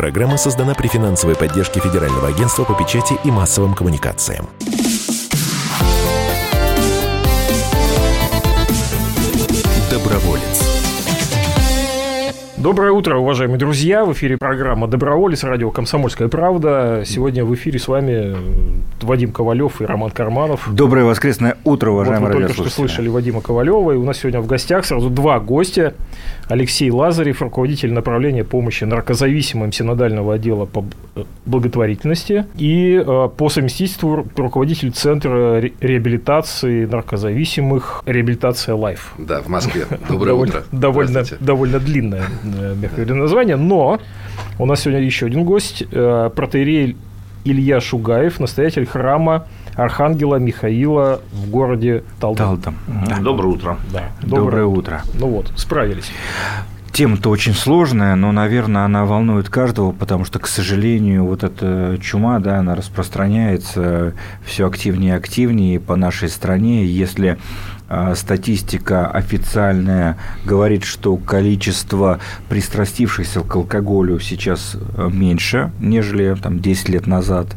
Программа создана при финансовой поддержке Федерального агентства по печати и массовым коммуникациям. Доброволец. Доброе утро, уважаемые друзья. В эфире программа «Доброволец», радио «Комсомольская правда». Сегодня в эфире с вами Вадим Ковалев и Роман Карманов. Доброе воскресное утро, уважаемые вот вы только что слышали Вадима Ковалева. И у нас сегодня в гостях сразу два гостя. Алексей Лазарев, руководитель направления помощи наркозависимым синодального отдела по благотворительности. И э, по совместительству руководитель Центра реабилитации наркозависимых «Реабилитация Life». Да, в Москве. Доброе утро. Довольно, довольно длинное Э, мягко говоря, название. Но у нас сегодня еще один гость, э, протоиерей Илья Шугаев, настоятель храма Архангела Михаила в городе Талдом. Талдом. Да. Доброе утро. Да. Доброе, Доброе утро. Ну вот, справились. Тема-то очень сложная, но, наверное, она волнует каждого, потому что, к сожалению, вот эта чума, да, она распространяется все активнее и активнее по нашей стране. Если а, статистика официальная говорит, что количество пристрастившихся к алкоголю сейчас э, меньше, нежели там, 10 лет назад,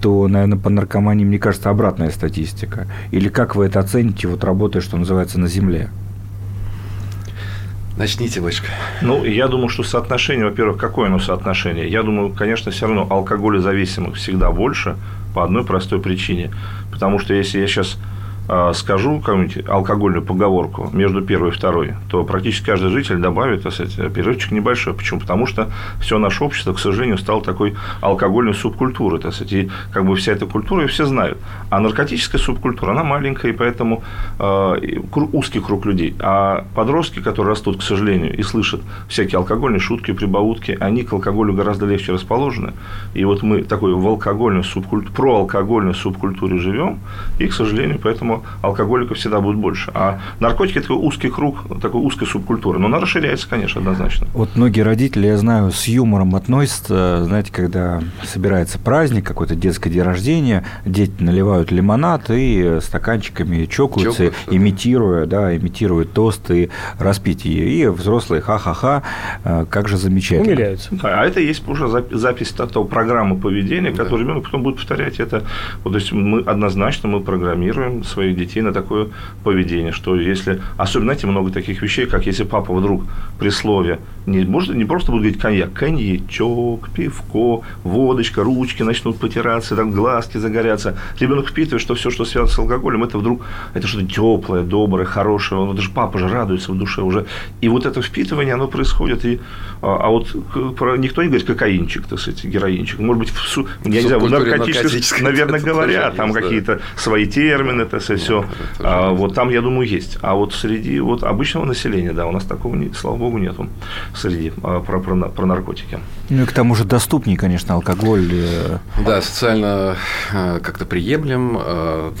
то, наверное, по наркомании, мне кажется, обратная статистика. Или как вы это оцените, вот работая, что называется, на земле? Начните, Вачка. Ну, я думаю, что соотношение, во-первых, какое оно соотношение? Я думаю, конечно, все равно алкоголезависимых всегда больше по одной простой причине. Потому что если я сейчас скажу какую-нибудь алкогольную поговорку между первой и второй, то практически каждый житель добавит, так сказать, перерывчик небольшой. Почему? Потому что все наше общество, к сожалению, стало такой алкогольной субкультурой, так сказать, и как бы вся эта культура, и все знают. А наркотическая субкультура, она маленькая, и поэтому э, узкий круг людей. А подростки, которые растут, к сожалению, и слышат всякие алкогольные шутки, прибаутки, они к алкоголю гораздо легче расположены. И вот мы такой в алкогольной субкультуре, про алкогольной субкультуре живем, и, к сожалению, поэтому поэтому алкоголиков всегда будет больше. А наркотики – это такой узкий круг, такой узкой субкультуры. Но она расширяется, конечно, однозначно. Вот многие родители, я знаю, с юмором относятся, знаете, когда собирается праздник, какой-то детский день рождения, дети наливают лимонад и стаканчиками чокаются, Чокаются, имитируя, да. да, имитируют тост и распитие. И взрослые ха-ха-ха, э, как же замечательно. Умиляются. Да, а это есть уже запись того программы поведения, да. которую ребенок потом будет повторять это. Вот, то есть мы однозначно мы программируем свои своих детей на такое поведение, что если, особенно, знаете, много таких вещей, как если папа вдруг при слове не, может, не просто будет говорить коньяк, коньячок, пивко, водочка, ручки начнут потираться, там глазки загорятся. Ребенок впитывает, что все, что связано с алкоголем, это вдруг, это что-то теплое, доброе, хорошее. Он, даже папа же радуется в душе уже. И вот это впитывание, оно происходит. И, а, а вот про, никто не говорит кокаинчик, так сказать, героинчик. Может быть, в, я не знаю, в наркотическом, наверное, говорят, там какие-то свои термины, так сказать, и все. А, вот там, я думаю, есть. А вот среди вот обычного населения, да, у нас такого, не, слава богу, нету среди а, про, про, про наркотики. Ну и к тому же доступнее, конечно, алкоголь. Э, да, социально э, как-то приемлем, э,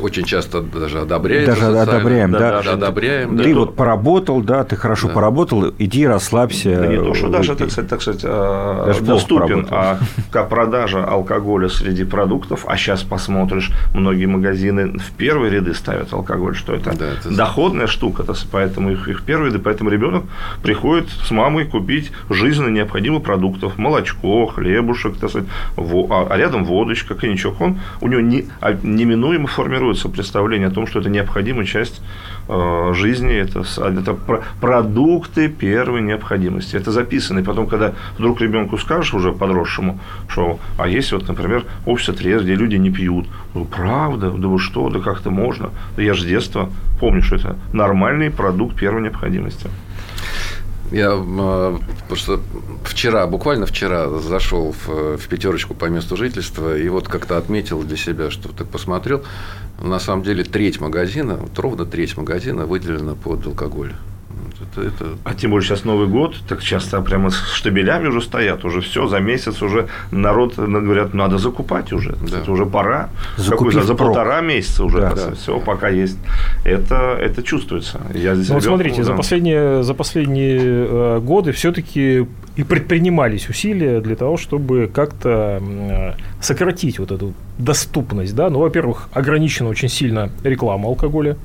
очень часто даже одобряем. Даже одобряем, да. Даже одобряем. Ты да. вот поработал, да, ты хорошо да. поработал, иди расслабься. Да не то, что даже, так сказать, так сказать даже доступен, а продажа алкоголя среди продуктов, а сейчас посмотришь, многие магазины в первые ряды ставят алкоголь, что это, да, это... доходная штука, то, поэтому их, их первые ряды, поэтому ребенок приходит с мамой купить жизненно необходимых продуктов, молочко, хлебушек, так сказать, а, а рядом водочка, коньячок, он, у него не, а, неминуемо формируется представление о том, что это необходимая часть э, жизни, это, это продукты первой необходимости, это записано, и потом, когда вдруг ребенку скажешь уже подросшему, что, а есть вот, например, общество трезв, где люди не пьют, ну, правда, да вы что, да как-то можно. Да я же с детства помню, что это нормальный продукт первой необходимости. Я э, просто вчера, буквально вчера зашел в, в пятерочку по месту жительства и вот как-то отметил для себя, что так посмотрел, на самом деле треть магазина, вот ровно треть магазина выделена под алкоголь. Это, это... А тем более сейчас Новый год, так часто прямо с штабелями уже стоят, уже все, за месяц уже народ, говорят, надо закупать уже, да. это уже пора. Какой, за, за полтора месяца уже, да, да. все, пока есть. Это, это чувствуется. Я здесь ну, вот смотрите, да. за последние, за последние э, годы все-таки и предпринимались усилия для того, чтобы как-то э, сократить вот эту доступность, да, ну, во-первых, ограничена очень сильно реклама алкоголя,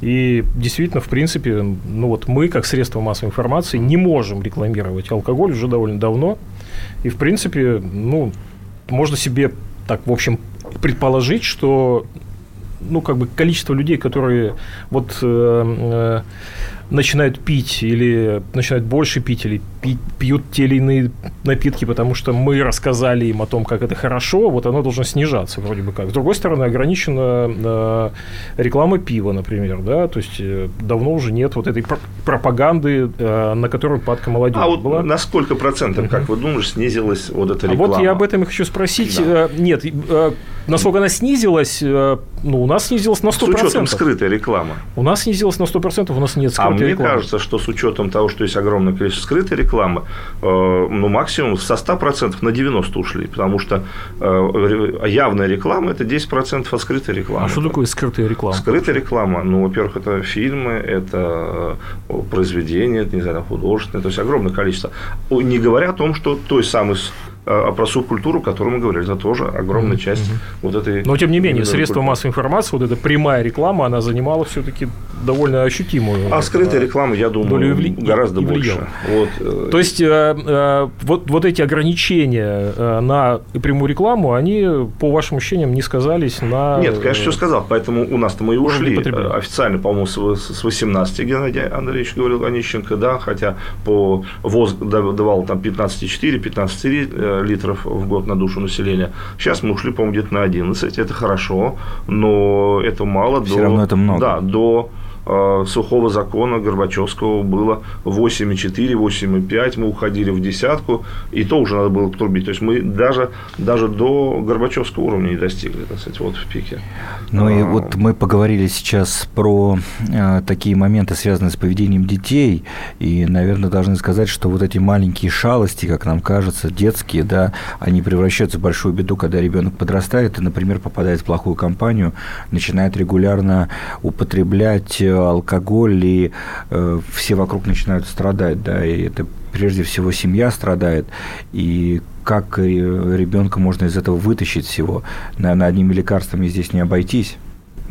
и действительно, в принципе, ну вот мы, как средство массовой информации, не можем рекламировать алкоголь уже довольно давно. И, в принципе, ну, можно себе так, в общем, предположить, что ну, как бы количество людей, которые вот э, э, начинают пить или начинают больше пить или пить, пьют те или иные напитки, потому что мы рассказали им о том, как это хорошо, вот оно должно снижаться вроде бы как. С другой стороны, ограничена э, реклама пива, например, да, то есть э, давно уже нет вот этой пропаганды, э, на которую падка молодежи А вот была. на сколько процентов, как вы думаете, снизилась вот эта реклама? А вот я об этом и хочу спросить. Да. Нет, насколько она снизилась, э, ну, у нас снизилась на 100%. С учетом скрытой рекламы. У нас снизилась на 100%, у нас нет скрытой а рекламы. мне кажется, что с учетом того, что есть огромное количество скрытой рекламы, э, ну, максимум со 100% на 90% ушли, потому что э, явная реклама – это 10% от скрытой рекламы. А что такое скрытая реклама? Скрытая реклама, ну, во-первых, это фильмы, это произведения, не знаю, художественные, то есть огромное количество. Не говоря о том, что той самой а, а про субкультуру, о которой мы говорили, это тоже огромная часть mm-hmm. вот этой... Но, тем не менее, средства массовой информации, вот эта прямая реклама, она занимала все-таки довольно ощутимую... А скрытая реклама, я думаю, вли... гораздо больше. Вот. Э, То есть, э, э, вот, вот эти ограничения э, на прямую рекламу, они, по вашим ощущениям, не сказались на... Нет, конечно, все сказал. Поэтому у нас-то мы и ушли официально, по-моему, с 18 Геннадий Андреевич говорил Онищенко, да, хотя по ВОЗ давал там 15,4, 15,3 литров в год на душу населения. Сейчас мы ушли, по-моему, где-то на 11. Это хорошо, но это мало. Все до, равно это много. Да, до Э, сухого закона Горбачевского было 8,4, 8,5, мы уходили в десятку, и то уже надо было трубить. То есть мы даже, даже до Горбачевского уровня не достигли, так сказать, вот в пике. Ну а... и вот мы поговорили сейчас про э, такие моменты, связанные с поведением детей, и, наверное, должны сказать, что вот эти маленькие шалости, как нам кажется, детские, да, они превращаются в большую беду, когда ребенок подрастает и, например, попадает в плохую компанию, начинает регулярно употреблять э, алкоголь, и э, все вокруг начинают страдать, да, и это прежде всего семья страдает, и как ребенка можно из этого вытащить всего? Наверное, одними лекарствами здесь не обойтись.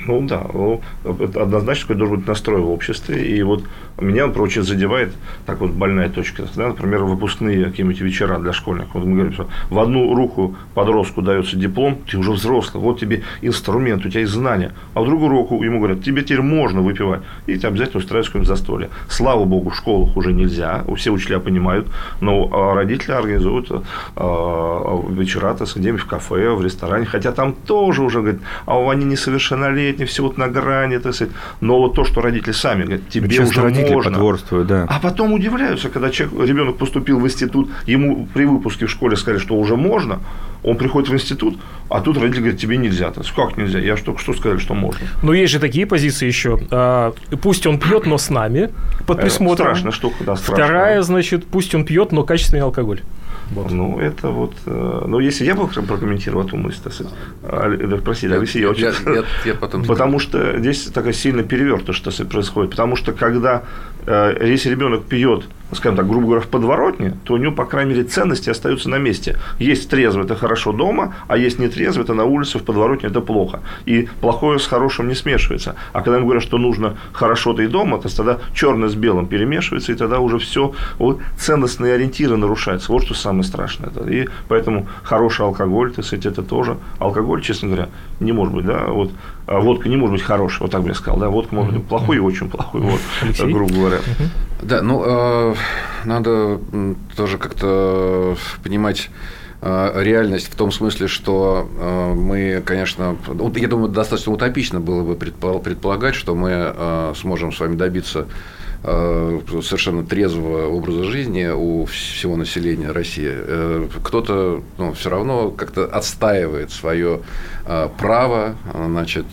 Ну да, ну, однозначно какой должен быть настрой в обществе. И вот меня, прочее, задевает так вот больная точка. Да, например, выпускные какие-нибудь вечера для школьников. Вот мы говорим, что в одну руку подростку дается диплом, ты уже взрослый, вот тебе инструмент, у тебя есть знания. А в другую руку ему говорят, тебе теперь можно выпивать. И тебя обязательно устраивают какое-нибудь застолье. Слава богу, в школах уже нельзя, все учителя понимают, но а, родители организуют а, вечера, так сказать, где-нибудь в кафе, в ресторане, хотя там тоже уже говорят, а они несовершеннолетние, все вот на грани, так сказать. Но вот то, что родители сами говорят, тебе Часто уже родители можно. потворствуют, да. А потом удивляются, когда человек, ребенок поступил в институт, ему при выпуске в школе сказали, что уже можно, он приходит в институт, а тут родители говорят, тебе нельзя. То как нельзя? Я же только что сказали, что можно. Но есть же такие позиции еще. А, пусть он пьет, но с нами, под э, присмотром. Страшная штука, да, страшная. Вторая, значит, пусть он пьет, но качественный алкоголь. Вот. Ну, это вот... Э, ну, если я бы прокомментировал эту мысль, то есть, простите, Алексей, я, я, я, я потом... Потому что здесь такая сильно перевертыш, что происходит. Потому что, когда, э, если ребенок пьет скажем так, грубо говоря, в подворотне, то у него, по крайней мере, ценности остаются на месте. Есть трезвый – это хорошо дома, а есть нетрезвый – это на улице, в подворотне – это плохо. И плохое с хорошим не смешивается. А когда мы говорим, что нужно хорошо-то и дома, то тогда черное с белым перемешивается, и тогда уже все, вот, ценностные ориентиры нарушаются. Вот что самое страшное. И поэтому хороший алкоголь, так сказать, это тоже. Алкоголь, честно говоря, не может быть, да, вот водка не может быть хорошей, вот так бы я сказал, да, водка может быть плохой и очень плохой, вот, грубо говоря. Да, ну, э, надо тоже как-то понимать э, реальность в том смысле, что э, мы, конечно, я думаю, достаточно утопично было бы предполагать, что мы сможем с вами добиться совершенно трезвого образа жизни у всего населения России, э, кто-то ну, все равно как-то отстаивает свое э, право, значит,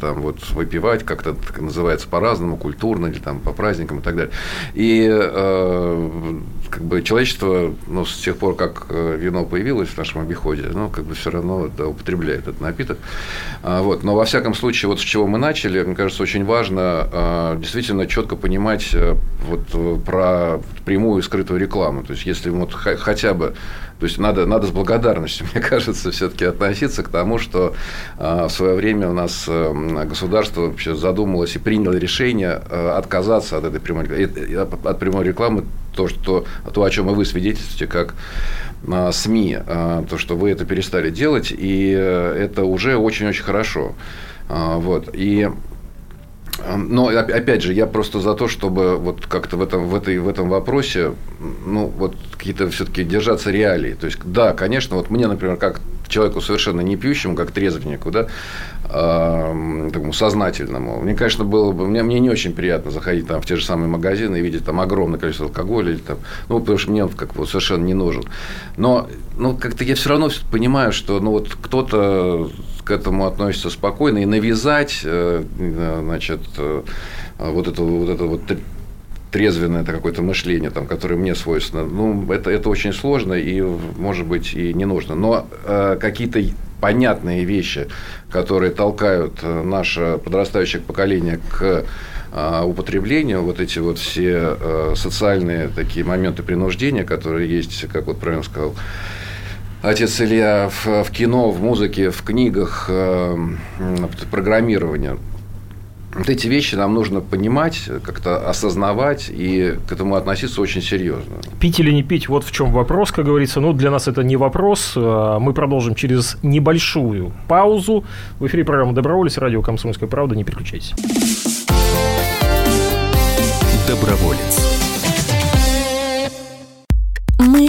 там вот выпивать, как-то называется по-разному, культурно или там по праздникам и так далее. И как бы человечество, ну, с тех пор, как вино появилось в нашем обиходе, ну, как бы все равно да, употребляет этот напиток. А, вот. Но во всяком случае, вот с чего мы начали, мне кажется, очень важно действительно четко понимать говорить э, вот э, про прямую скрытую рекламу. То есть, если вот хотя бы то есть надо, надо с благодарностью, мне кажется, все-таки относиться к тому, что э, в свое время у нас государство вообще задумалось и приняло решение отказаться от этой прямой, от прямой рекламы то, что, то, о чем и вы свидетельствуете, как СМИ, то, что вы это перестали делать, и это уже очень-очень хорошо. Вот. И но опять же, я просто за то, чтобы вот как-то в этом, в, этой, в этом вопросе, ну, вот какие-то все-таки держаться реалии. То есть, да, конечно, вот мне, например, как человеку совершенно не пьющему, как трезвеннику, да, э, такому сознательному. Мне, конечно, было бы, мне, мне не очень приятно заходить там в те же самые магазины и видеть там огромное количество алкоголя или там, ну, потому что мне он как бы совершенно не нужен. Но, ну, как-то я все равно понимаю, что, ну, вот кто-то к этому относится спокойно и навязать, э, значит, э, вот это вот это вот трезвенное это какое-то мышление, там, которое мне свойственно. Ну, это, это очень сложно и, может быть, и не нужно. Но э, какие-то понятные вещи, которые толкают э, наше подрастающее поколение к э, употреблению, вот эти вот все э, социальные такие моменты принуждения, которые есть, как вот правильно сказал отец Илья, в, в кино, в музыке, в книгах, э, программирования вот эти вещи нам нужно понимать, как-то осознавать и к этому относиться очень серьезно. Пить или не пить, вот в чем вопрос, как говорится. Ну, для нас это не вопрос. А, мы продолжим через небольшую паузу. В эфире программа «Доброволец», радио «Комсомольская правда». Не переключайтесь. Доброволец.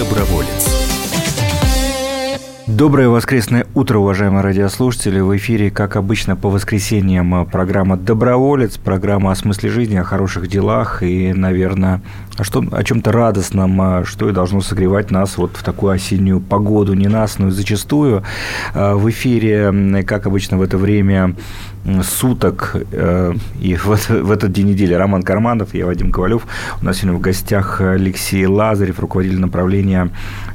Доброволец. Доброе воскресное утро, уважаемые радиослушатели. В эфире, как обычно, по воскресеньям программа «Доброволец», программа о смысле жизни, о хороших делах и, наверное, о, что, о чем-то радостном, а что и должно согревать нас вот в такую осеннюю погоду, не нас, но и зачастую. А, в эфире, как обычно, в это время суток э, и в, в этот день недели Роман Карманов, я Вадим Ковалев. У нас сегодня в гостях Алексей Лазарев, руководитель направления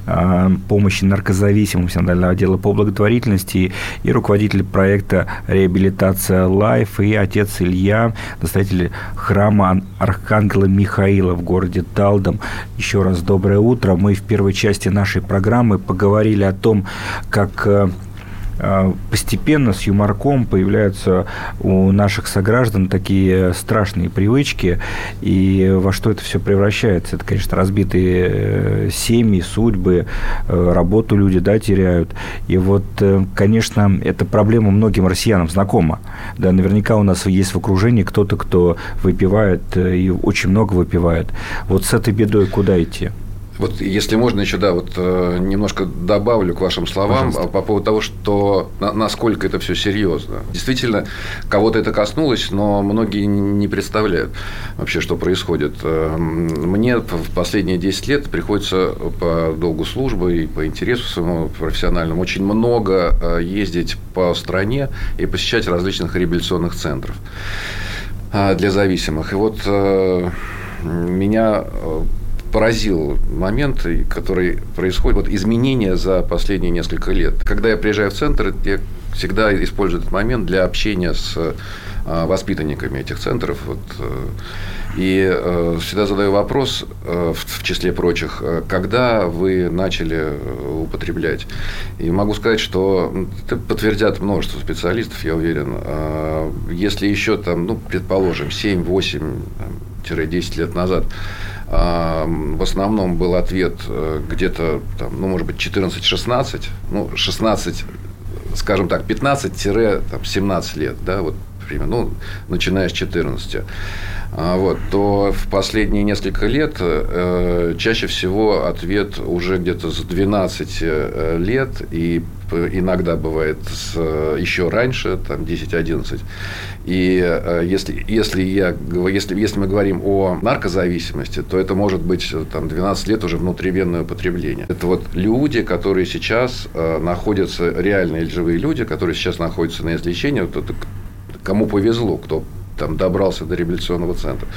э, помощи наркозависимым синодального отдела по благотворительности и руководитель проекта «Реабилитация Life» и отец Илья, настоятель храма Архангела Михаила в городе Талдом. Еще раз доброе утро. Мы в первой части нашей программы поговорили о том, как э, постепенно с юморком появляются у наших сограждан такие страшные привычки, и во что это все превращается? Это, конечно, разбитые э, семьи, судьбы, э, работу люди да, теряют. И вот, э, конечно, эта проблема многим россиянам знакома. Да, наверняка у нас есть в окружении кто-то, кто выпивает и очень много выпивает. Вот с этой бедой куда идти? Вот если можно еще, да, вот э, немножко добавлю к вашим словам Пожалуйста. по поводу того, что насколько это все серьезно. Действительно, кого-то это коснулось, но многие не представляют вообще, что происходит. Э, мне в последние 10 лет приходится по долгу службы и по интересу своему профессиональному очень много э, ездить по стране и посещать различных реабилитационных центров для зависимых. И вот меня поразил момент, который происходит, вот изменения за последние несколько лет. Когда я приезжаю в центр, я всегда использую этот момент для общения с а, воспитанниками этих центров. Вот, э, и э, всегда задаю вопрос, э, в числе прочих, когда вы начали употреблять. И могу сказать, что это подтвердят множество специалистов, я уверен. Если еще, там, ну, предположим, 7-8-10 лет назад в основном был ответ э, где-то, там, ну, может быть, 14-16, ну, 16, скажем так, 15-17 лет, да, вот, примерно, ну, начиная с 14. А, вот, то в последние несколько лет э, чаще всего ответ уже где-то с 12 э, лет, и иногда бывает с, еще раньше, там 10-11. И э, если, если, я, если, если мы говорим о наркозависимости, то это может быть там, 12 лет уже внутривенное употребление. Это вот люди, которые сейчас э, находятся, реальные живые люди, которые сейчас находятся на излечении, вот это, кому повезло, кто там добрался до реабилитационного центра.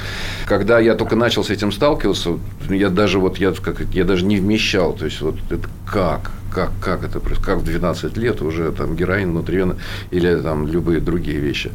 Когда я только начал с этим сталкиваться, я даже вот я, как, я даже не вмещал, то есть вот это как, как, как это происходит, как в 12 лет уже там героин внутривенно или там любые другие вещи.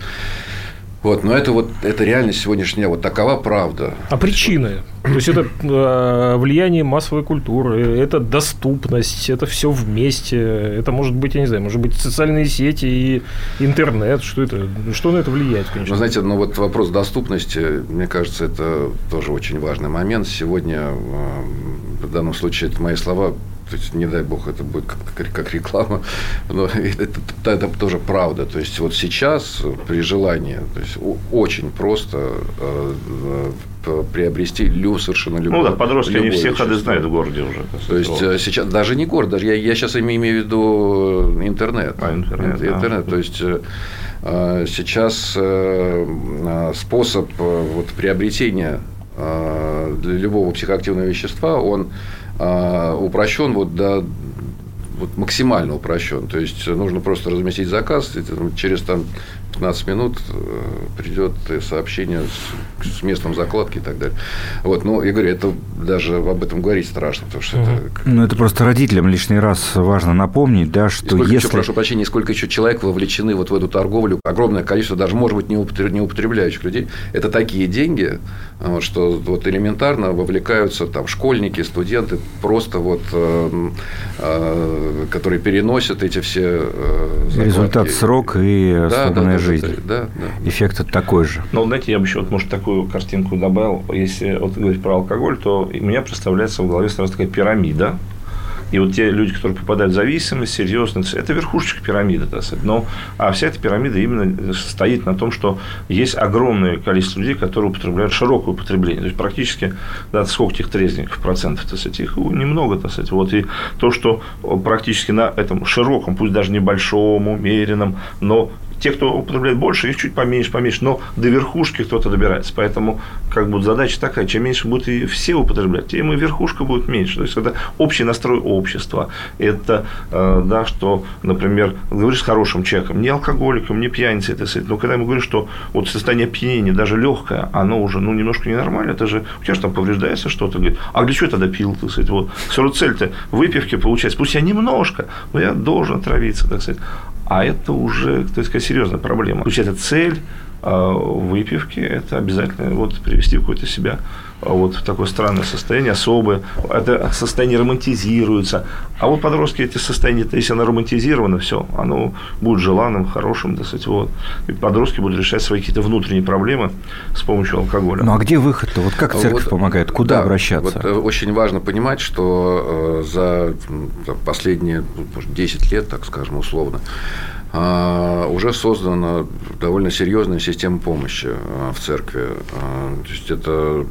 Вот, но это вот это реальность сегодняшняя, вот такова правда. А причины? То есть это э, влияние массовой культуры, это доступность, это все вместе. Это может быть, я не знаю, может быть социальные сети и интернет. Что это? Что на это влияет, конечно? Вы знаете, ну вот вопрос доступности, мне кажется, это тоже очень важный момент. Сегодня э, в данном случае это мои слова то есть, не дай бог, это будет как, как реклама, но это, это, это тоже правда. То есть, вот сейчас при желании, то есть, очень просто э, э, приобрести лю, совершенно любой. Ну да, подростки, они все ходы знают в городе уже. То есть, вот. сейчас, даже не город, даже я, я сейчас имею в виду интернет. А, интернет, интернет. Да. То есть, э, сейчас способ вот, приобретения для любого психоактивного вещества, он упрощен вот до вот максимально упрощен. То есть нужно просто разместить заказ, и через там 15 минут э, придет сообщение с, с местом закладки и так далее. Вот, ну, я говорю, это даже об этом говорить страшно, потому что угу. это... Ну, это просто родителям лишний раз важно напомнить, да, что сколько если... Еще, прошу прощения, сколько еще человек вовлечены вот в эту торговлю, огромное количество, даже, может быть, не употребляющих людей, это такие деньги, что вот элементарно вовлекаются там школьники, студенты, просто вот, э, э, которые переносят эти все э, Результат срок и да, свободная да, жизнь. Да, да. Эффект такой же. Ну, знаете, я бы еще, вот, может, такую картинку добавил. Если вот говорить про алкоголь, то у меня представляется в голове сразу такая пирамида, и вот те люди, которые попадают в зависимость, серьезно, это верхушечка пирамиды, так сказать. Но, а вся эта пирамида именно стоит на том, что есть огромное количество людей, которые употребляют широкое употребление. То есть, практически, да, сколько этих трезвенников процентов, так сказать, их немного, так сказать. Вот, и то, что практически на этом широком, пусть даже небольшом, умеренном, но те, кто употребляет больше, их чуть поменьше, поменьше, но до верхушки кто-то добирается. Поэтому как бы задача такая, чем меньше будут и все употреблять, тем и верхушка будет меньше. То есть это общий настрой общества. Это, э, да, что, например, говоришь с хорошим человеком, не алкоголиком, не пьяницей, это но когда мы говорим, что вот состояние опьянения, даже легкое, оно уже ну, немножко ненормально, это же у тебя же там повреждается что-то, говорит, а для чего я тогда пил, так сказать, вот. Цель-то выпивки получается, пусть я немножко, но я должен травиться, так сказать. А это уже, то есть, серьезная проблема. Получается, цель а, выпивки – это обязательно вот, привести какое-то себя вот в такое странное состояние, особое. Это состояние романтизируется. А вот подростки эти состояния, если оно романтизировано, все, оно будет желанным, хорошим, так сказать, вот. И подростки будут решать свои какие-то внутренние проблемы с помощью алкоголя. Ну, а где выход-то? Вот как церковь вот, помогает? Куда да, обращаться? Вот, э, очень важно понимать, что э, за последние 10 ну, лет, так скажем, условно, а, уже создана довольно серьезная система помощи а, в церкви. То есть это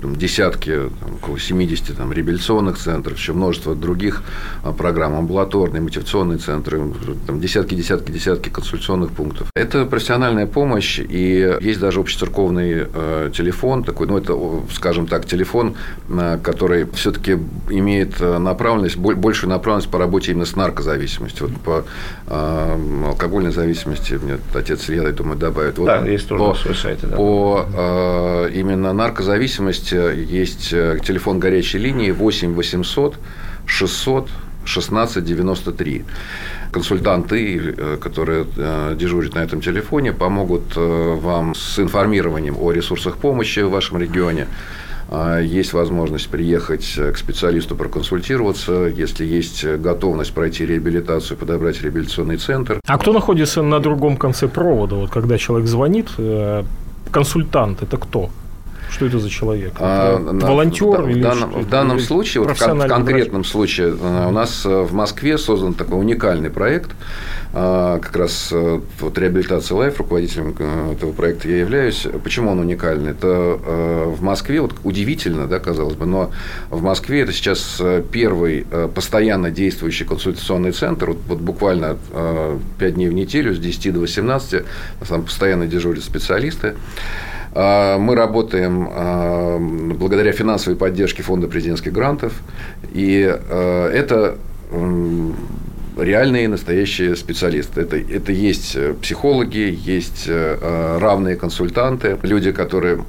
там, десятки, там, около 70 там, реабилитационных центров, еще множество других а, программ, амбулаторные, мотивационные центры, там, десятки, десятки, десятки консультационных пунктов. Это профессиональная помощь, и есть даже общецерковный э, телефон, такой, ну, это, скажем так, телефон, э, который все-таки имеет направленность, большую направленность по работе именно с наркозависимостью. Вот по э, алкогольной зависимости, мне отец Илья, я думаю, добавит. Вот да, есть тоже по, свой сайт. Да. По э, именно наркозависимости есть э, телефон горячей линии 8 800 600 16 93. Консультанты, э, которые э, дежурят на этом телефоне, помогут вам с информированием о ресурсах помощи в вашем регионе. Есть возможность приехать к специалисту проконсультироваться, если есть готовность пройти реабилитацию, подобрать реабилитационный центр. А кто находится на другом конце провода? Вот когда человек звонит, консультант это кто? Что это за человек? А, это волонтер в, или в данном, в данном или случае, вот в, конкретном врач? случае, э, у нас э, в Москве создан такой уникальный проект, э, как раз вот реабилитация Life, руководителем этого проекта я являюсь. Почему он уникальный? Это в Москве, вот удивительно, да, казалось бы, но в Москве это сейчас первый постоянно действующий консультационный центр, вот, вот буквально 5 дней в неделю с 10 до 18, там постоянно дежурят специалисты. А, мы работаем а, благодаря финансовой поддержке Фонда президентских грантов. И а, это реальные настоящие специалисты. Это, это есть психологи, есть равные консультанты, люди, которые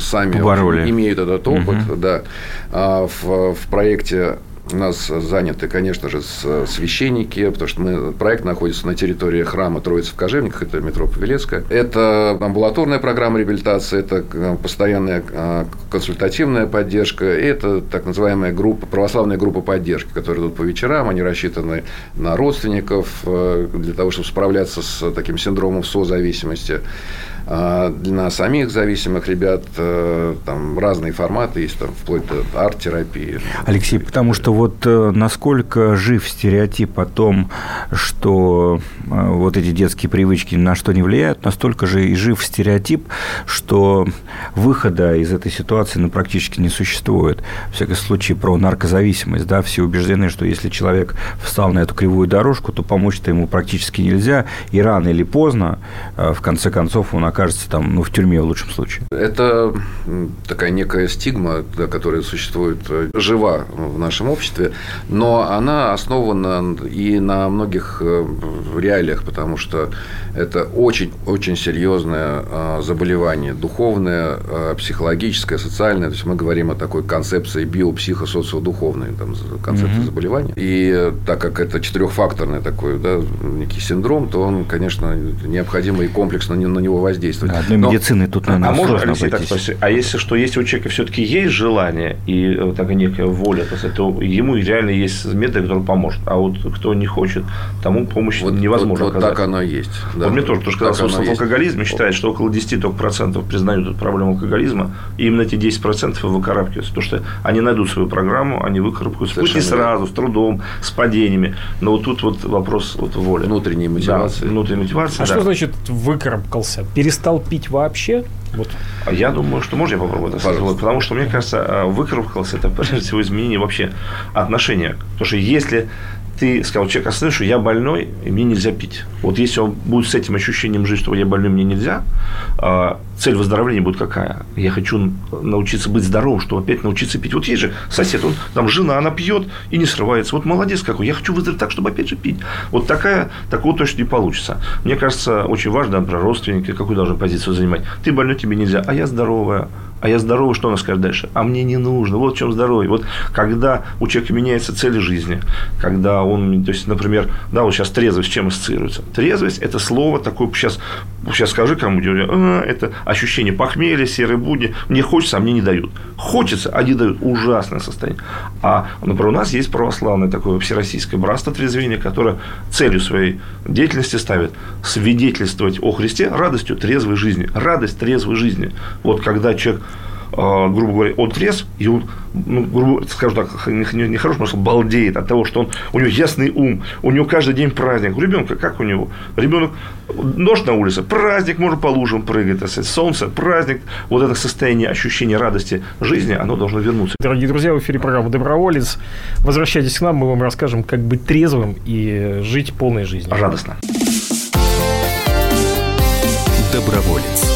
сами Побороли. имеют этот опыт. Угу. Да. В, в проекте у нас заняты, конечно же, священники, потому что мы, проект находится на территории храма Троицы в Кожевниках, это метро Павелецкая. Это амбулаторная программа реабилитации, это э, постоянная э, консультативная поддержка, и это так называемая группа, православная группа поддержки, которые идут по вечерам, они рассчитаны на родственников э, для того, чтобы справляться с таким синдромом созависимости. А для самих зависимых ребят там разные форматы есть, там, вплоть до арт-терапии. Алексей, потому что вот э, насколько жив стереотип о том, что э, вот эти детские привычки на что не влияют, настолько же и жив стереотип, что выхода из этой ситуации ну, практически не существует. В всяком случае, про наркозависимость, да, все убеждены, что если человек встал на эту кривую дорожку, то помочь-то ему практически нельзя, и рано или поздно, э, в конце концов, он окажется там, ну, в тюрьме в лучшем случае. Это такая некая стигма, которая существует, жива в нашем обществе, но она основана и на многих э, реалиях, потому что это очень-очень серьезное а, заболевание, духовное, психологическое, социальное. То есть мы говорим о такой концепции биопсихосоциодуховной там, концепции угу. заболевания. И так как это четырехфакторный такой да, некий синдром, то он, конечно, необходимо и комплексно на него воздействовать. Да, одной медицины тут, наверное, а можно, Алексей, так спросить, а если что, если у человека все-таки есть желание и э, такая некая воля, то ему реально есть метод, который поможет. А вот кто не хочет, тому помощь вот, невозможно вот, вот так оно и есть. Да. Вот мне тоже, потому что когда слушал в алкоголизме, считает, что около 10 только процентов признают эту проблему алкоголизма, и именно эти 10 процентов выкарабкиваются. Потому что они найдут свою программу, они выкарабкаются. Пусть не сразу, с трудом, с падениями. Но вот тут вот вопрос вот воли. Внутренней мотивации. Да, внутренней мотивации. А да. что значит выкарабкался? Перестал пить вообще? Вот. Я думаю, что можно я попробую это сказать? Вот, потому что, мне кажется, э, выкарабкался это прежде всего изменение вообще отношения. Потому что если ты сказал, человек остановишь, что я больной, и мне нельзя пить. Вот если он будет с этим ощущением жить, что я больной, мне нельзя, а, цель выздоровления будет какая? Я хочу научиться быть здоровым, чтобы опять научиться пить. Вот есть же сосед, он, там жена, она пьет и не срывается. Вот молодец какой, я хочу выздороветь так, чтобы опять же пить. Вот такая, такого точно не получится. Мне кажется, очень важно, например, родственники, какую должны позицию занимать. Ты больной, тебе нельзя, а я здоровая а я здоровый, что она скажет дальше? А мне не нужно. Вот в чем здоровье. Вот когда у человека меняется цель жизни, когда он, то есть, например, да, вот сейчас трезвость с чем ассоциируется? Трезвость – это слово такое, сейчас, сейчас скажи кому-нибудь, а, это ощущение похмелья, серой будни, мне хочется, а мне не дают. Хочется, а не дают. Ужасное состояние. А, например, у нас есть православное такое всероссийское братство трезвения, которое целью своей деятельности ставит свидетельствовать о Христе радостью трезвой жизни. Радость трезвой жизни. Вот когда человек грубо говоря, он трезв, и он, ну, грубо скажу так, не, не потому балдеет от того, что он, у него ясный ум, у него каждый день праздник. У ребенка как у него? Ребенок, дождь на улице, праздник, может по лужам прыгать, так сказать, солнце, праздник. Вот это состояние ощущения радости жизни, оно должно вернуться. Дорогие друзья, в эфире программа «Доброволец». Возвращайтесь к нам, мы вам расскажем, как быть трезвым и жить полной жизнью. Радостно. Доброволец.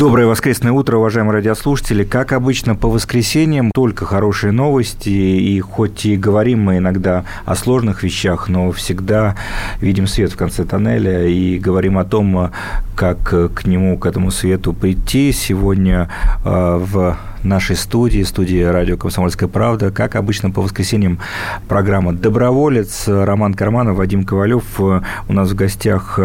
Доброе воскресное утро, уважаемые радиослушатели. Как обычно, по воскресеньям только хорошие новости. И хоть и говорим мы иногда о сложных вещах, но всегда видим свет в конце тоннеля и говорим о том, как к нему, к этому свету прийти. Сегодня э, в нашей студии, студии радио «Комсомольская правда». Как обычно, по воскресеньям программа «Доброволец». Роман Карманов, Вадим Ковалев. У нас в гостях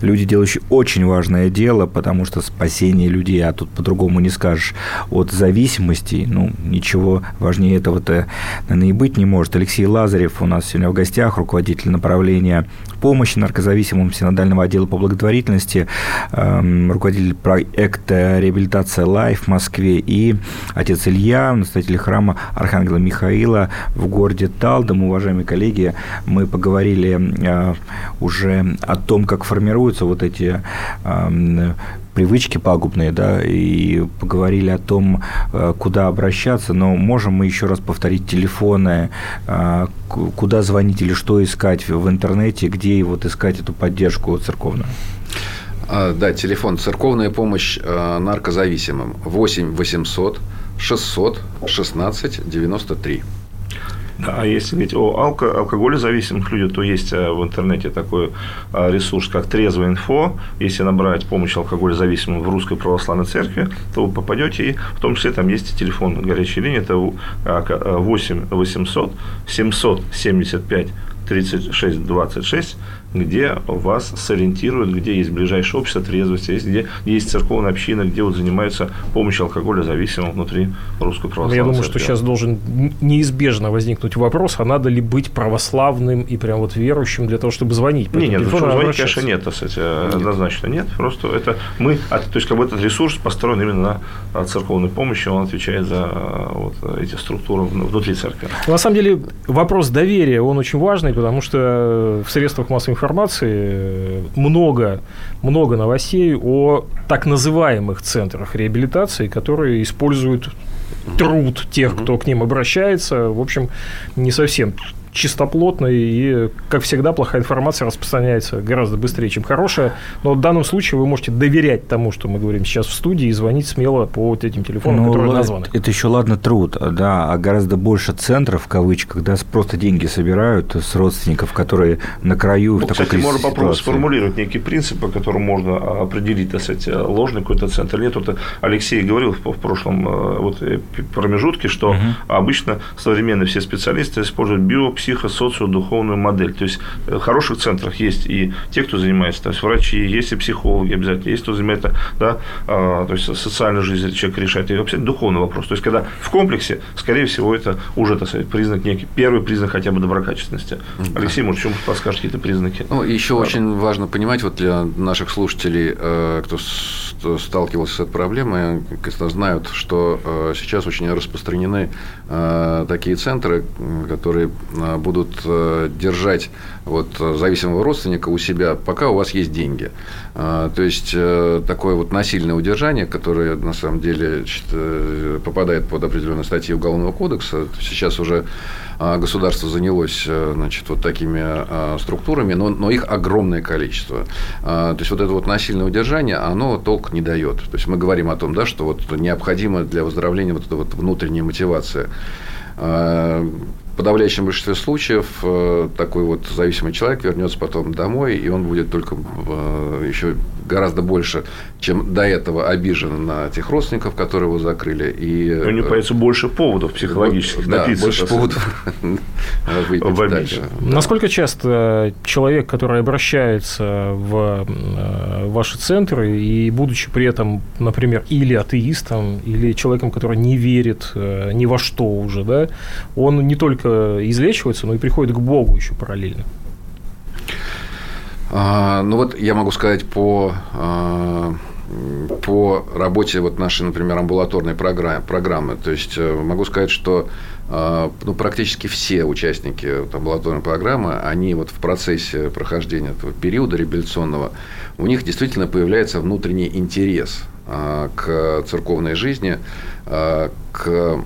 люди, делающие очень важное дело, потому что спасение людей, а тут по-другому не скажешь, от зависимости, ну, ничего важнее этого-то, наверное, и быть не может. Алексей Лазарев у нас сегодня в гостях, руководитель направления помощи наркозависимым синодального отдела по благотворительности, эм, руководитель проекта «Реабилитация Life» в Москве и отец Илья, настоятель храма Архангела Михаила в городе Талдом. Уважаемые коллеги, мы поговорили э, уже о том, как формируются вот эти эм, привычки пагубные, да, и поговорили о том, э, куда обращаться, но можем мы еще раз повторить телефоны, э, куда звонить или что искать в интернете, где вот искать эту поддержку церковную? А, да, телефон «Церковная помощь э, наркозависимым» 8 800 600 16 93. А если говорить о алко- алкоголезависимых людях, то есть э, в интернете такой э, ресурс, как Трезвая инфо. Если набрать помощь алкоголезависимым в Русской Православной Церкви, то вы попадете, и в том числе там есть телефон горячей линии, это 8 800 775 36 26 где вас сориентируют, где есть ближайшее общество трезвости, есть, где есть церковная община, где вот занимаются помощью алкоголя зависимым внутри русской православной Я думаю, церкви. что сейчас должен неизбежно возникнуть вопрос, а надо ли быть православным и прям вот верующим для того, чтобы звонить? Нет, нет, чтобы звонить, конечно, нет, кстати, нет. однозначно нет. Просто это мы, то есть как бы этот ресурс построен именно на церковной помощи, он отвечает за вот эти структуры внутри церкви. На самом деле вопрос доверия, он очень важный, потому что в средствах массовой информации много, много новостей о так называемых центрах реабилитации, которые используют труд тех, кто к ним обращается. В общем, не совсем чистоплотно, и, как всегда, плохая информация распространяется гораздо быстрее, чем хорошая. Но в данном случае вы можете доверять тому, что мы говорим сейчас в студии, и звонить смело по вот этим телефонам, ну, которые названы. Это еще ладно труд, да, а гораздо больше центров, в кавычках, да, просто деньги собирают с родственников, которые на краю ну, в такой кстати, можно попробовать сформулировать некий принцип, по которому можно определить, так сказать, ложный какой-то центр. Нет, вот Алексей говорил в прошлом э, вот, э, промежутке, что угу. обычно современные все специалисты используют биопси психо-социо-духовную модель. То есть э, в хороших центрах есть и те, кто занимается, то есть врачи, есть и психологи обязательно, есть кто занимается, да, а, то есть социальную жизнь человека решает, и вообще духовный вопрос. То есть когда в комплексе, скорее всего, это уже, так сказать, признак некий, первый признак хотя бы доброкачественности. Да. Алексей, может, чем подскажете какие-то признаки? Ну, еще да. очень важно понимать вот для наших слушателей, э, кто сталкивался с этой проблемой, знают, что э, сейчас очень распространены такие центры, которые будут э, держать вот зависимого родственника у себя, пока у вас есть деньги. А, то есть э, такое вот насильное удержание, которое на самом деле э, попадает под определенные статьи Уголовного кодекса, сейчас уже государство занялось значит, вот такими структурами, но, но их огромное количество. То есть вот это вот насильное удержание, оно толк не дает. То есть мы говорим о том, да, что вот необходимо для выздоровления вот эта вот внутренняя мотивация подавляющем большинстве случаев э, такой вот зависимый человек вернется потом домой, и он будет только э, еще гораздо больше, чем до этого обижен на тех родственников, которые его закрыли. И... У него появится больше поводов психологических да, напиться. больше поводов выпить Насколько часто человек, который обращается в э, ваши центры, и будучи при этом, например, или атеистом, или человеком, который не верит ни во что уже, да, он не только излечивается, но и приходит к Богу еще параллельно. А, ну вот я могу сказать по а, по работе вот нашей, например, амбулаторной программы, программы. То есть э, могу сказать, что а, ну, практически все участники вот, амбулаторной программы, они вот в процессе прохождения этого периода реабилитационного, у них действительно появляется внутренний интерес к церковной жизни, к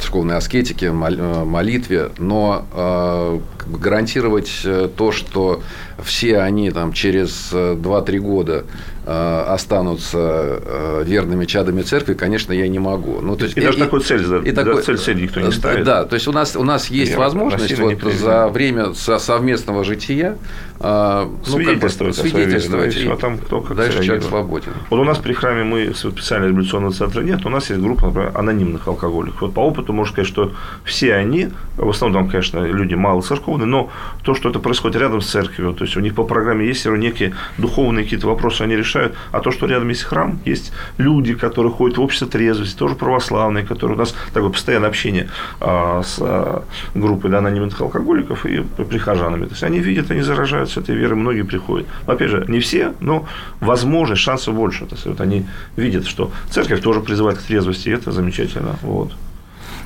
церковной аскетике, молитве, но бы гарантировать то, что все они там через 2-3 года останутся верными чадами церкви, конечно, я не могу. Ну, то есть, и, и даже и, такой цель, и такой, цель, цель никто не ставит. Да, то есть у нас, у нас есть Верно, возможность вот за время совместного жития а, ну, свидетельствовать, как бы, свидетельствовать да, и, а там кто как дальше человек свободен. Вот у нас при храме мы специально революционного центра нет, у нас есть группа, например, анонимных алкоголиков. Вот по опыту можно сказать, что все они, в основном, там, конечно, люди мало церковные, но то, что это происходит рядом с церковью, то есть у них по программе есть некие духовные какие-то вопросы, они решают, а то, что рядом есть храм, есть люди, которые ходят в общество трезвости, тоже православные, которые у нас такое постоянное общение а, с а, группой да, анонимных алкоголиков и прихожанами. То есть они видят, они заражают с этой веры многие приходят. Опять же, не все, но возможность, шансов больше. То есть, вот они видят, что церковь тоже призывает к трезвости, и это замечательно. Вот.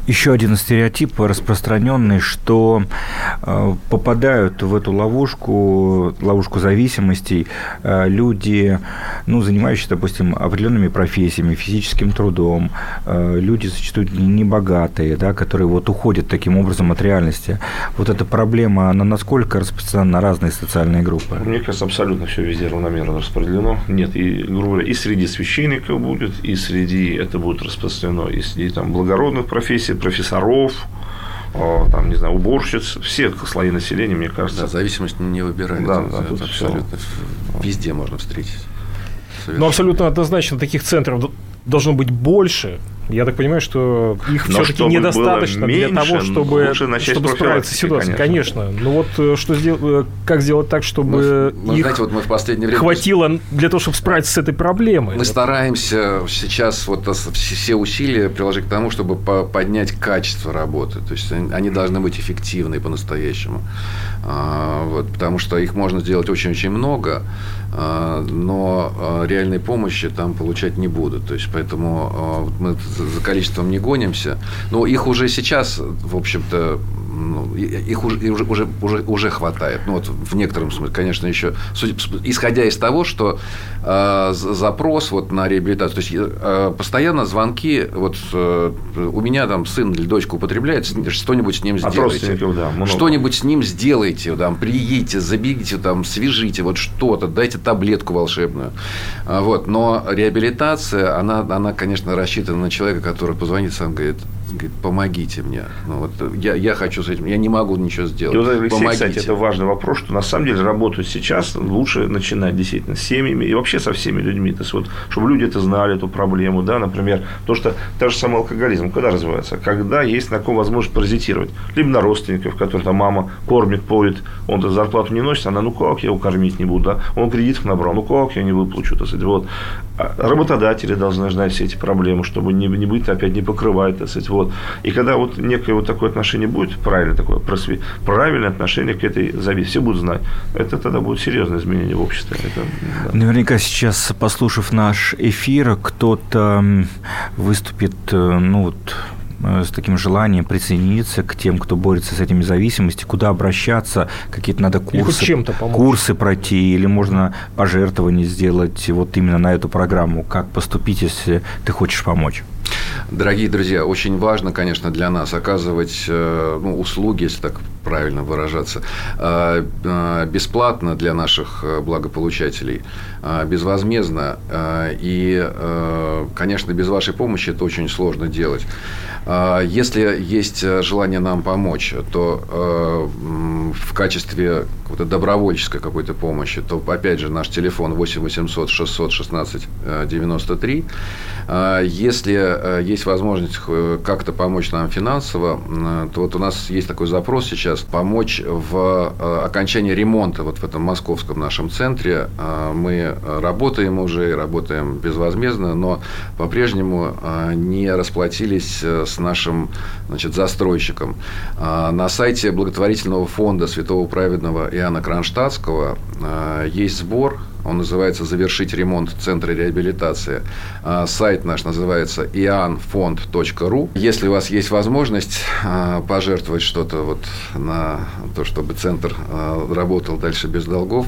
Еще один стереотип распространенный, что э, попадают в эту ловушку, ловушку зависимостей э, люди, ну, занимающиеся, допустим, определенными профессиями, физическим трудом, э, люди зачастую небогатые, да, которые вот уходят таким образом от реальности. Вот эта проблема, она насколько распространена на разные социальные группы? Мне кажется, абсолютно все везде равномерно распределено. Нет, и, грубо говоря, и среди священников будет, и среди, это будет распространено, и среди там благородных профессий, профессоров, там, не знаю, уборщиц, всех слои населения, мне кажется. Да, зависимость не выбирает. Да, да, это абсолютно все. везде можно встретить. Совершенно. Но абсолютно однозначно таких центров должно быть больше, я так понимаю, что их все-таки недостаточно меньше, для того, чтобы, чтобы справиться с ситуацией. Конечно. конечно. Но вот э, что сделать, э, как сделать так, чтобы мы, их знаете, вот мы в последнее время хватило для того, чтобы справиться с этой проблемой? Мы стараемся сейчас вот все усилия приложить к тому, чтобы поднять качество работы. То есть они должны быть эффективны по-настоящему. А, вот, потому что их можно сделать очень-очень много, но а, реальной помощи там получать не будут. То есть поэтому мы за количеством не гонимся. Но их уже сейчас, в общем-то, ну, их уже, уже, уже, уже, хватает. Ну, вот в некотором смысле, конечно, еще, исходя из того, что э, запрос вот на реабилитацию, то есть э, постоянно звонки, вот э, у меня там сын или дочка употребляет, что-нибудь с ним сделайте. Да, что-нибудь с ним сделайте, там, приедете, забегите, там, свяжите, вот что-то, дайте таблетку волшебную. А, вот. Но реабилитация, она, она, конечно, рассчитана на человека, который позвонит сам, говорит, говорит, помогите мне. Ну, вот я, я хочу с этим, я не могу ничего сделать. И вот, Алексей, помогите. кстати, это важный вопрос, что на самом деле работать сейчас лучше начинать действительно с семьями и вообще со всеми людьми. То есть, вот, чтобы люди это знали, эту проблему, да, например, то, что та же самый алкоголизм, когда развивается? Когда есть на ком возможность паразитировать. Либо на родственников, которые там мама кормит, поет, он-то зарплату не носит, она, ну как я его кормить не буду, да? Он кредитов набрал, ну как я не выплачу, так сказать, вот. А работодатели должны знать все эти проблемы, чтобы не, не быть опять не покрывать, так сказать, вот. И когда вот некое вот такое отношение будет, правильное такое, правильное отношение к этой зависимости, все будут знать, это тогда будет серьезное изменение в обществе. Это, да. Наверняка сейчас, послушав наш эфир, кто-то выступит, э, ну вот, Э, с таким желанием присоединиться к тем, кто борется с этими зависимостями, куда обращаться, какие-то надо курсы, чем-то курсы пройти, или можно пожертвования сделать вот именно на эту программу, как поступить, если ты хочешь помочь. Дорогие друзья, очень важно, конечно, для нас оказывать э, ну, услуги, если так правильно выражаться, э, бесплатно для наших благополучателей, безвозмездно. И, конечно, без вашей помощи это очень сложно делать. Если есть э, желание нам помочь, то э, в качестве какой-то добровольческой какой-то помощи, то, опять же, наш телефон 8 800 616 93. Если э, есть возможность как-то помочь нам финансово, то вот у нас есть такой запрос сейчас помочь в окончании ремонта вот в этом московском нашем центре. Мы работаем уже работаем безвозмездно, но по-прежнему не расплатились с нашим значит, застройщиком. На сайте благотворительного фонда Святого Праведного Иоанна Кронштадтского есть сбор Он называется «Завершить ремонт Центра реабилитации». А, сайт наш называется ianfond.ru. Если у вас есть возможность а, пожертвовать что-то вот на то, чтобы центр а, работал дальше без долгов,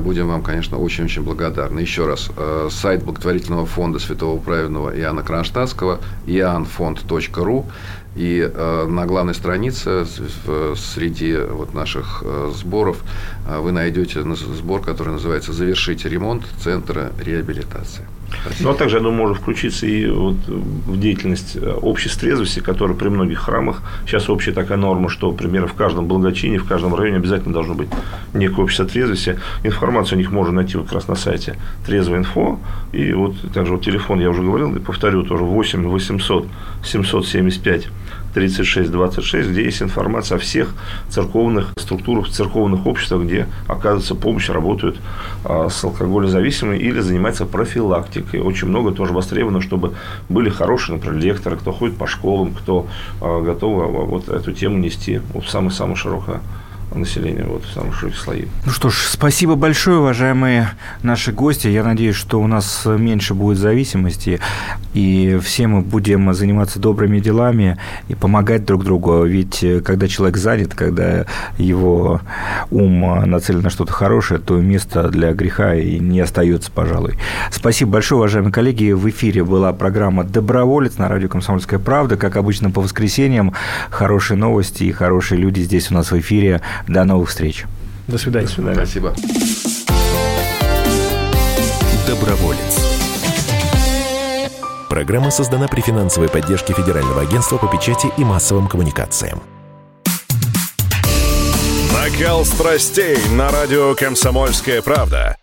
будем вам, конечно, очень-очень благодарны. Еще раз, сайт благотворительного фонда Святого Праведного Иоанна Кронштадтского ianfond.ru и э, на главной странице в, среди вот наших э, сборов э, вы найдете сбор, который называется «Завершите ремонт Центра реабилитации». Ну, а также, я думаю, может включиться и вот в деятельность обществ трезвости, которые при многих храмах, сейчас общая такая норма, что, например, в каждом благочине, в каждом районе обязательно должно быть некое общество трезвости. Информацию о них можно найти как раз на сайте Трезво инфо. И вот также вот телефон, я уже говорил, и повторю тоже, 8 800 775 3626, где есть информация о всех церковных структурах, церковных обществах, где оказывается помощь, работают а, с алкоголезависимыми или занимаются профилактикой. Очень много тоже востребовано, чтобы были хорошие, например, лекторы, кто ходит по школам, кто а, готов а, вот эту тему нести вот в самое-самое широкое населения вот, в самых широких слои. Ну что ж, спасибо большое, уважаемые наши гости. Я надеюсь, что у нас меньше будет зависимости, и все мы будем заниматься добрыми делами и помогать друг другу. Ведь э, когда человек занят, когда его ум нацелен на что-то хорошее, то места для греха и не остается, пожалуй. Спасибо большое, уважаемые коллеги. В эфире была программа «Доброволец» на радио «Комсомольская правда». Как обычно, по воскресеньям хорошие новости и хорошие люди здесь у нас в эфире. До новых встреч. До свидания. До свидания. Спасибо. Доброволец. Программа создана при финансовой поддержке Федерального агентства по печати и массовым коммуникациям. Накал страстей на радио «Комсомольская правда».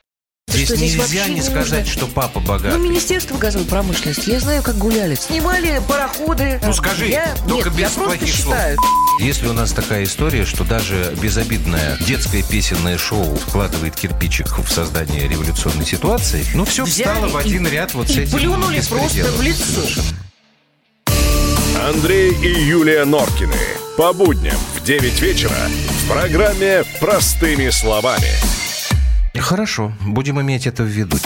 Здесь, что здесь нельзя не сказать, что папа богатый. Ну, Министерство газовой промышленности, я знаю, как гуляли. Снимали пароходы. Ну, скажи, я... только Нет, без я плохих слов. считаю. Если у нас такая история, что даже безобидное детское песенное шоу вкладывает кирпичик в создание революционной ситуации, ну, все встало в один ряд вот и с этим плюнули просто в лицо. Совершенно. Андрей и Юлия Норкины. По будням в 9 вечера в программе «Простыми словами». Хорошо, будем иметь это в виду.